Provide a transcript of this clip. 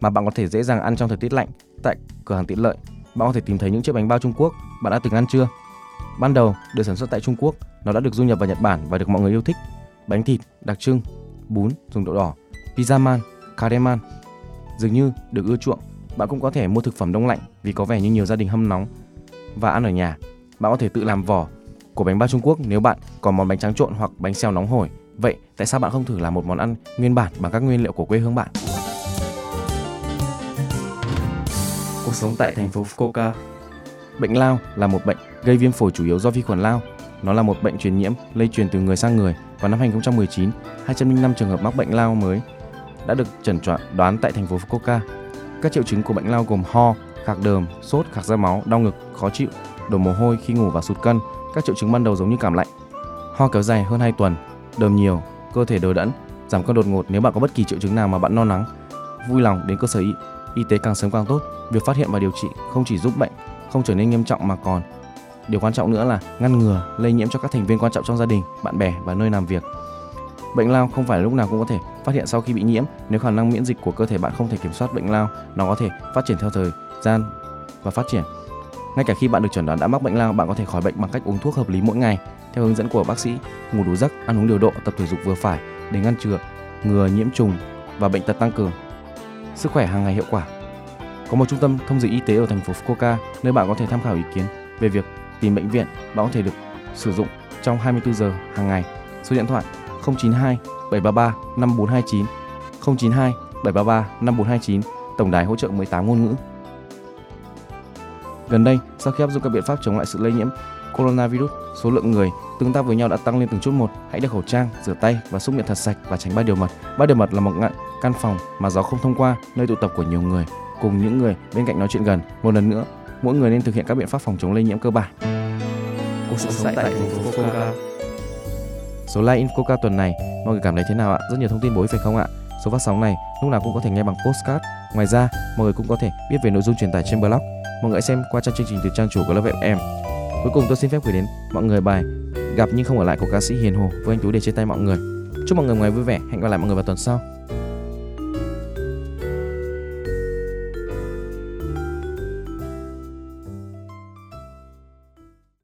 mà bạn có thể dễ dàng ăn trong thời tiết lạnh tại cửa hàng tiện lợi. Bạn có thể tìm thấy những chiếc bánh bao Trung Quốc bạn đã từng ăn chưa? Ban đầu được sản xuất tại Trung Quốc, nó đã được du nhập vào Nhật Bản và được mọi người yêu thích. Bánh thịt đặc trưng, bún dùng đậu đỏ, pizza man, kare man dường như được ưa chuộng. Bạn cũng có thể mua thực phẩm đông lạnh vì có vẻ như nhiều gia đình hâm nóng và ăn ở nhà. Bạn có thể tự làm vỏ của bánh bao Trung Quốc nếu bạn có món bánh tráng trộn hoặc bánh xèo nóng hổi. Vậy tại sao bạn không thử làm một món ăn nguyên bản bằng các nguyên liệu của quê hương bạn? Cuộc sống tại thành phố Fukuoka Bệnh lao là một bệnh gây viêm phổi chủ yếu do vi khuẩn lao. Nó là một bệnh truyền nhiễm lây truyền từ người sang người. Vào năm 2019, 205 trường hợp mắc bệnh lao mới đã được chẩn đoán đoán tại thành phố Fukuoka. Các triệu chứng của bệnh lao gồm ho, khạc đờm, sốt, khạc ra máu, đau ngực, khó chịu, đổ mồ hôi khi ngủ và sụt cân. Các triệu chứng ban đầu giống như cảm lạnh. Ho kéo dài hơn 2 tuần, đờm nhiều, cơ thể đờ đẫn, giảm cân đột ngột nếu bạn có bất kỳ triệu chứng nào mà bạn lo lắng. Vui lòng đến cơ sở y, y tế càng sớm càng tốt. Việc phát hiện và điều trị không chỉ giúp bệnh không trở nên nghiêm trọng mà còn điều quan trọng nữa là ngăn ngừa lây nhiễm cho các thành viên quan trọng trong gia đình, bạn bè và nơi làm việc. Bệnh lao không phải lúc nào cũng có thể phát hiện sau khi bị nhiễm. Nếu khả năng miễn dịch của cơ thể bạn không thể kiểm soát bệnh lao, nó có thể phát triển theo thời gian và phát triển. Ngay cả khi bạn được chẩn đoán đã mắc bệnh lao, bạn có thể khỏi bệnh bằng cách uống thuốc hợp lý mỗi ngày theo hướng dẫn của bác sĩ, ngủ đủ giấc, ăn uống điều độ, tập thể dục vừa phải để ngăn chừa ngừa nhiễm trùng và bệnh tật tăng cường. Sức khỏe hàng ngày hiệu quả. Có một trung tâm thông dịch y tế ở thành phố Fukuoka nơi bạn có thể tham khảo ý kiến về việc tìm bệnh viện. Bạn có thể được sử dụng trong 24 giờ hàng ngày. Số điện thoại 092 733 5429 092 733 5429 tổng đài hỗ trợ 18 ngôn ngữ. Gần đây, sau khi áp dụng các biện pháp chống lại sự lây nhiễm coronavirus, số lượng người tương tác với nhau đã tăng lên từng chút một. Hãy đeo khẩu trang, rửa tay và xúc miệng thật sạch và tránh ba điều mật. Ba điều mật là một ngạn căn phòng mà gió không thông qua, nơi tụ tập của nhiều người, cùng những người bên cạnh nói chuyện gần. Một lần nữa, mỗi người nên thực hiện các biện pháp phòng chống lây nhiễm cơ bản. Cuộc sống tại thành phố Fukuoka. Số like Infoca tuần này, mọi người cảm thấy thế nào ạ? Rất nhiều thông tin bổ ích phải không ạ? Số phát sóng này lúc nào cũng có thể nghe bằng postcard. Ngoài ra, mọi người cũng có thể biết về nội dung truyền tải trên blog. Mọi người xem qua trang chương trình từ trang chủ của lớp em Cuối cùng tôi xin phép gửi đến mọi người bài Gặp nhưng không ở lại của ca sĩ Hiền Hồ với anh Tú để chia tay mọi người. Chúc mọi người ngày vui vẻ. Hẹn gặp lại mọi người vào tuần sau.